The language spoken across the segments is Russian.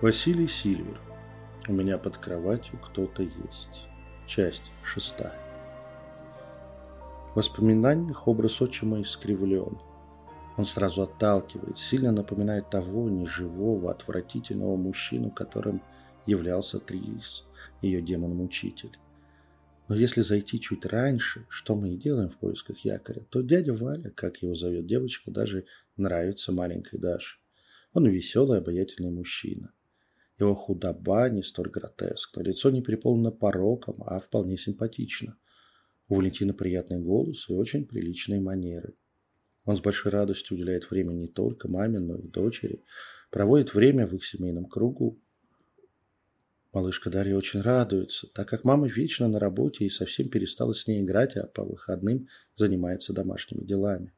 Василий Сильвер. У меня под кроватью кто-то есть. Часть шестая. В воспоминаниях образ отчима искривлен. Он сразу отталкивает, сильно напоминает того неживого, отвратительного мужчину, которым являлся Трис, ее демон-мучитель. Но если зайти чуть раньше, что мы и делаем в поисках якоря, то дядя Валя, как его зовет девочка, даже нравится маленькой Даше. Он веселый, обаятельный мужчина. Его худоба не столь гротескна, лицо не переполнено пороком, а вполне симпатично. У Валентина приятный голос и очень приличные манеры. Он с большой радостью уделяет время не только маме, но и дочери, проводит время в их семейном кругу. Малышка Дарья очень радуется, так как мама вечно на работе и совсем перестала с ней играть, а по выходным занимается домашними делами.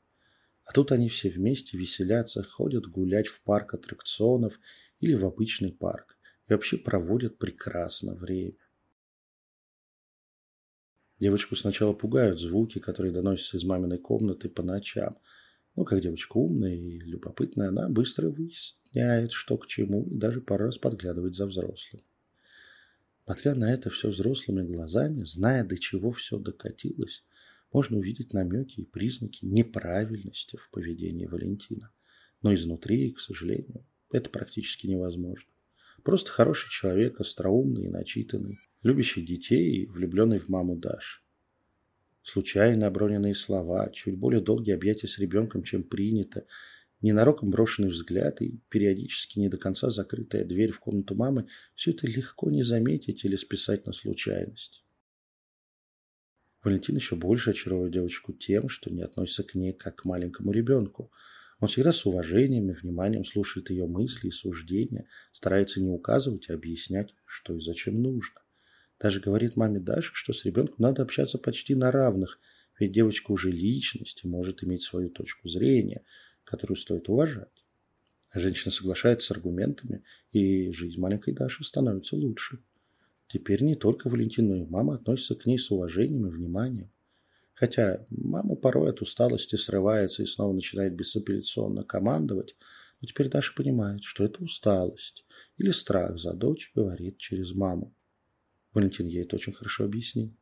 А тут они все вместе веселятся, ходят гулять в парк аттракционов или в обычный парк. И вообще проводят прекрасно время. Девочку сначала пугают звуки, которые доносятся из маминой комнаты по ночам. Но как девочка умная и любопытная, она быстро выясняет, что к чему, и даже пару раз подглядывает за взрослым. Смотря на это все взрослыми глазами, зная, до чего все докатилось, можно увидеть намеки и признаки неправильности в поведении Валентина. Но изнутри, к сожалению, это практически невозможно. Просто хороший человек, остроумный и начитанный, любящий детей и влюбленный в маму Даш. Случайно оброненные слова, чуть более долгие объятия с ребенком, чем принято, ненароком брошенный взгляд и периодически не до конца закрытая дверь в комнату мамы – все это легко не заметить или списать на случайность. Валентин еще больше очаровывает девочку тем, что не относится к ней как к маленькому ребенку – он всегда с уважением и вниманием слушает ее мысли и суждения, старается не указывать, а объяснять, что и зачем нужно. Даже говорит маме Даше, что с ребенком надо общаться почти на равных, ведь девочка уже личность и может иметь свою точку зрения, которую стоит уважать. Женщина соглашается с аргументами, и жизнь маленькой Даши становится лучше. Теперь не только Валентин, но и мама относятся к ней с уважением и вниманием. Хотя мама порой от усталости срывается и снова начинает безапелляционно командовать, но теперь Даша понимает, что это усталость или страх за дочь говорит через маму. Валентин ей это очень хорошо объяснил.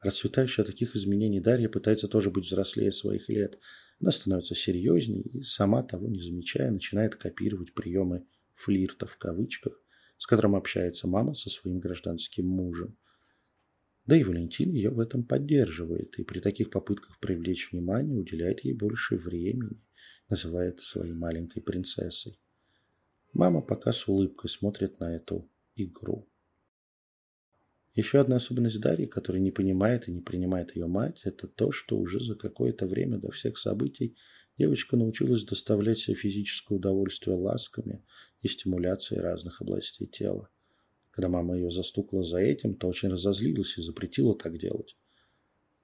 Расцветающая от таких изменений Дарья пытается тоже быть взрослее своих лет. Она становится серьезнее и, сама того не замечая, начинает копировать приемы «флирта» в кавычках, с которым общается мама со своим гражданским мужем. Да и Валентин ее в этом поддерживает, и при таких попытках привлечь внимание уделяет ей больше времени, называет своей маленькой принцессой. Мама пока с улыбкой смотрит на эту игру. Еще одна особенность Дарьи, которая не понимает и не принимает ее мать, это то, что уже за какое-то время до всех событий девочка научилась доставлять себе физическое удовольствие ласками и стимуляцией разных областей тела. Когда мама ее застукала за этим, то очень разозлилась и запретила так делать.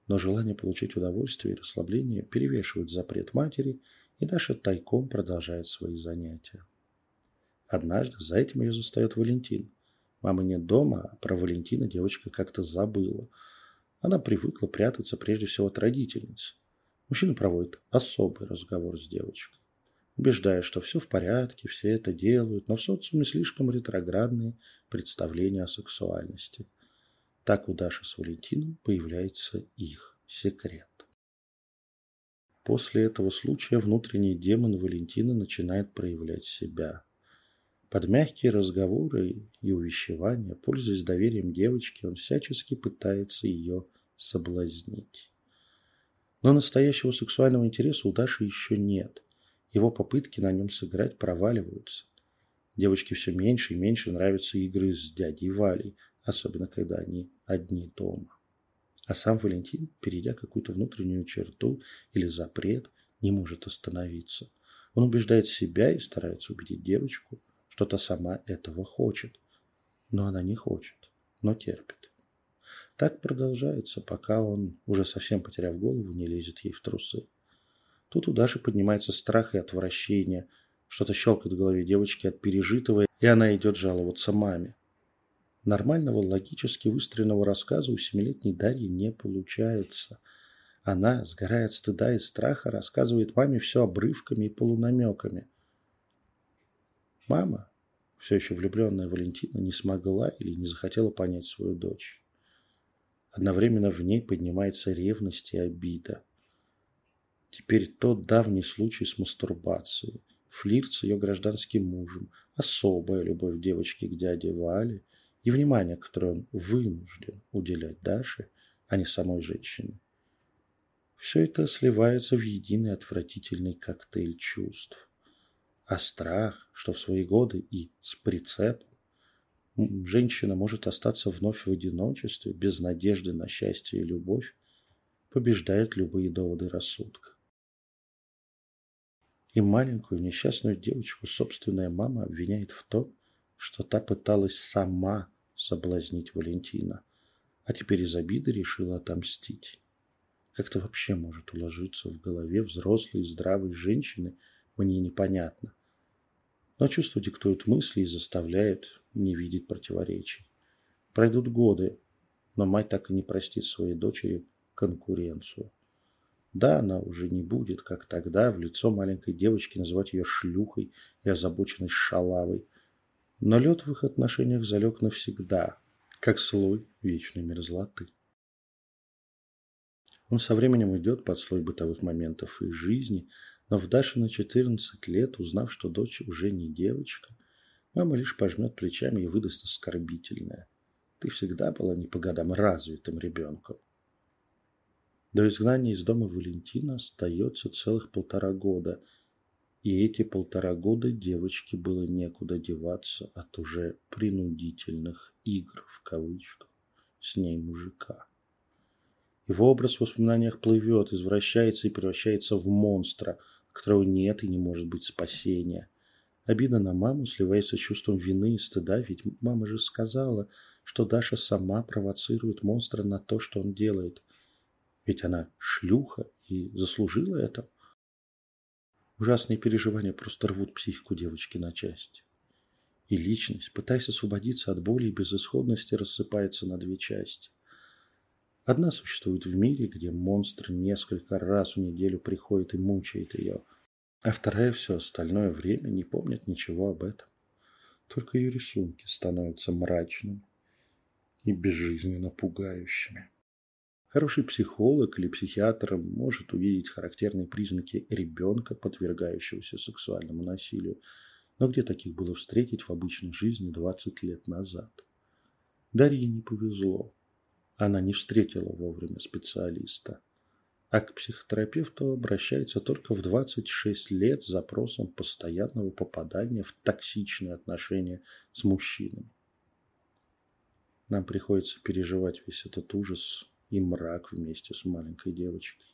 Но желание получить удовольствие и расслабление перевешивает запрет матери, и Даша тайком продолжает свои занятия. Однажды за этим ее застает Валентин. Мамы нет дома, а про Валентина девочка как-то забыла. Она привыкла прятаться прежде всего от родительницы. Мужчина проводит особый разговор с девочкой убеждая, что все в порядке, все это делают, но в социуме слишком ретроградные представления о сексуальности. Так у Даши с Валентином появляется их секрет. После этого случая внутренний демон Валентина начинает проявлять себя. Под мягкие разговоры и увещевания, пользуясь доверием девочки, он всячески пытается ее соблазнить. Но настоящего сексуального интереса у Даши еще нет – его попытки на нем сыграть проваливаются. Девочке все меньше и меньше нравятся игры с дядей Валей, особенно когда они одни дома. А сам Валентин, перейдя какую-то внутреннюю черту или запрет, не может остановиться. Он убеждает себя и старается убедить девочку, что та сама этого хочет. Но она не хочет, но терпит. Так продолжается, пока он, уже совсем потеряв голову, не лезет ей в трусы. Тут у Даши поднимается страх и отвращение. Что-то щелкает в голове девочки от пережитого, и она идет жаловаться маме. Нормального логически выстроенного рассказа у семилетней Дарьи не получается. Она, сгорая от стыда и страха, рассказывает маме все обрывками и полунамеками. Мама, Все еще влюбленная Валентина не смогла или не захотела понять свою дочь. Одновременно в ней поднимается ревность и обида. Теперь тот давний случай с мастурбацией, флирт с ее гражданским мужем, особая любовь девочки к дяде Вале и внимание, которое он вынужден уделять Даше, а не самой женщине. Все это сливается в единый отвратительный коктейль чувств. А страх, что в свои годы и с прицепом женщина может остаться вновь в одиночестве, без надежды на счастье и любовь, побеждает любые доводы рассудка. И маленькую несчастную девочку собственная мама обвиняет в том, что та пыталась сама соблазнить Валентина, а теперь из обиды решила отомстить. Как это вообще может уложиться в голове взрослой здравой женщины, мне непонятно но чувство диктует мысли и заставляет не видеть противоречий. Пройдут годы, но мать так и не простит своей дочери конкуренцию. Да, она уже не будет, как тогда, в лицо маленькой девочки называть ее шлюхой и озабоченной шалавой. Но лед в их отношениях залег навсегда, как слой вечной мерзлоты. Он со временем идет под слой бытовых моментов и жизни, но в Даше на 14 лет, узнав, что дочь уже не девочка, мама лишь пожмет плечами и выдаст оскорбительное. Ты всегда была не по годам развитым ребенком. До изгнания из дома Валентина остается целых полтора года, и эти полтора года девочке было некуда деваться от уже принудительных игр, в кавычках, с ней мужика. Его образ в воспоминаниях плывет, извращается и превращается в монстра, которого нет и не может быть спасения. Обида на маму сливается с чувством вины и стыда, ведь мама же сказала, что Даша сама провоцирует монстра на то, что он делает. Ведь она шлюха и заслужила это. Ужасные переживания просто рвут психику девочки на части. И личность, пытаясь освободиться от боли и безысходности, рассыпается на две части. Одна существует в мире, где монстр несколько раз в неделю приходит и мучает ее, а вторая все остальное время не помнит ничего об этом. Только ее рисунки становятся мрачными и безжизненно пугающими. Хороший психолог или психиатр может увидеть характерные признаки ребенка, подвергающегося сексуальному насилию, но где таких было встретить в обычной жизни 20 лет назад? Дарье не повезло она не встретила вовремя специалиста, а к психотерапевту обращается только в 26 лет с запросом постоянного попадания в токсичные отношения с мужчинами. Нам приходится переживать весь этот ужас и мрак вместе с маленькой девочкой.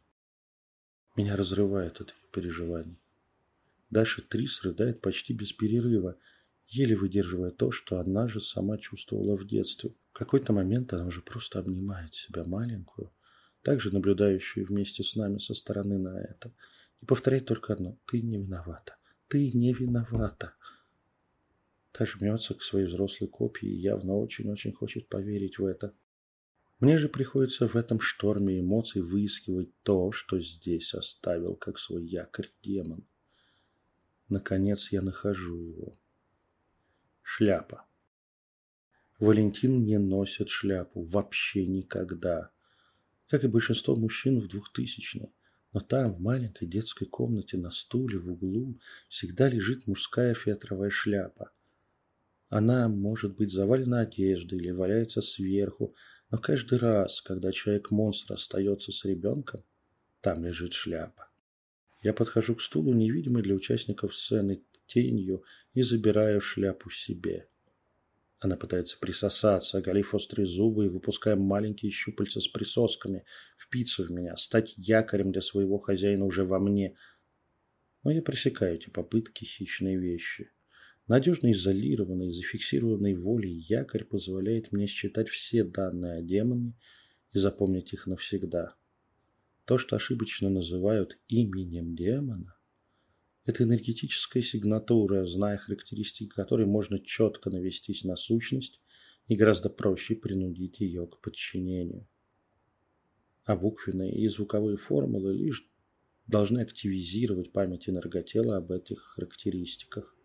Меня разрывает это переживание. Даша Трис рыдает почти без перерыва, еле выдерживая то, что она же сама чувствовала в детстве – в какой-то момент она уже просто обнимает себя маленькую, также наблюдающую вместе с нами со стороны на это, и повторяет только одно «Ты не виновата! Ты не виновата!» Та жмется к своей взрослой копии и явно очень-очень хочет поверить в это. Мне же приходится в этом шторме эмоций выискивать то, что здесь оставил как свой якорь демон. Наконец я нахожу его. Шляпа. Валентин не носит шляпу вообще никогда. Как и большинство мужчин в двухтысячные. Но там, в маленькой детской комнате, на стуле в углу, всегда лежит мужская фетровая шляпа. Она может быть завалена одеждой или валяется сверху, но каждый раз, когда человек-монстр остается с ребенком, там лежит шляпа. Я подхожу к стулу, невидимый для участников сцены, тенью и забираю шляпу себе. Она пытается присосаться, оголив острые зубы и выпуская маленькие щупальца с присосками, впиться в меня, стать якорем для своего хозяина уже во мне. Но я пресекаю эти попытки хищные вещи. Надежно изолированный, зафиксированный волей якорь позволяет мне считать все данные о демоне и запомнить их навсегда. То, что ошибочно называют именем демона, это энергетическая сигнатура, зная характеристики которой можно четко навестись на сущность и гораздо проще принудить ее к подчинению. А буквенные и звуковые формулы лишь должны активизировать память энерготела об этих характеристиках.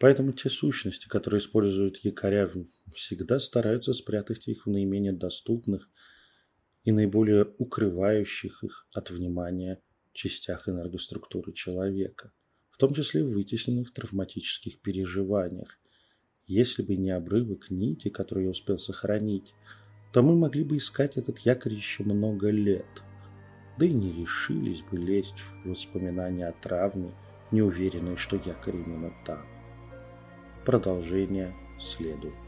Поэтому те сущности, которые используют якоря, всегда стараются спрятать их в наименее доступных и наиболее укрывающих их от внимания частях энергоструктуры человека, в том числе в вытесненных травматических переживаниях. Если бы не обрывок нити, который я успел сохранить, то мы могли бы искать этот якорь еще много лет, да и не решились бы лезть в воспоминания о травме, не уверенные, что якорь именно там. Продолжение следует.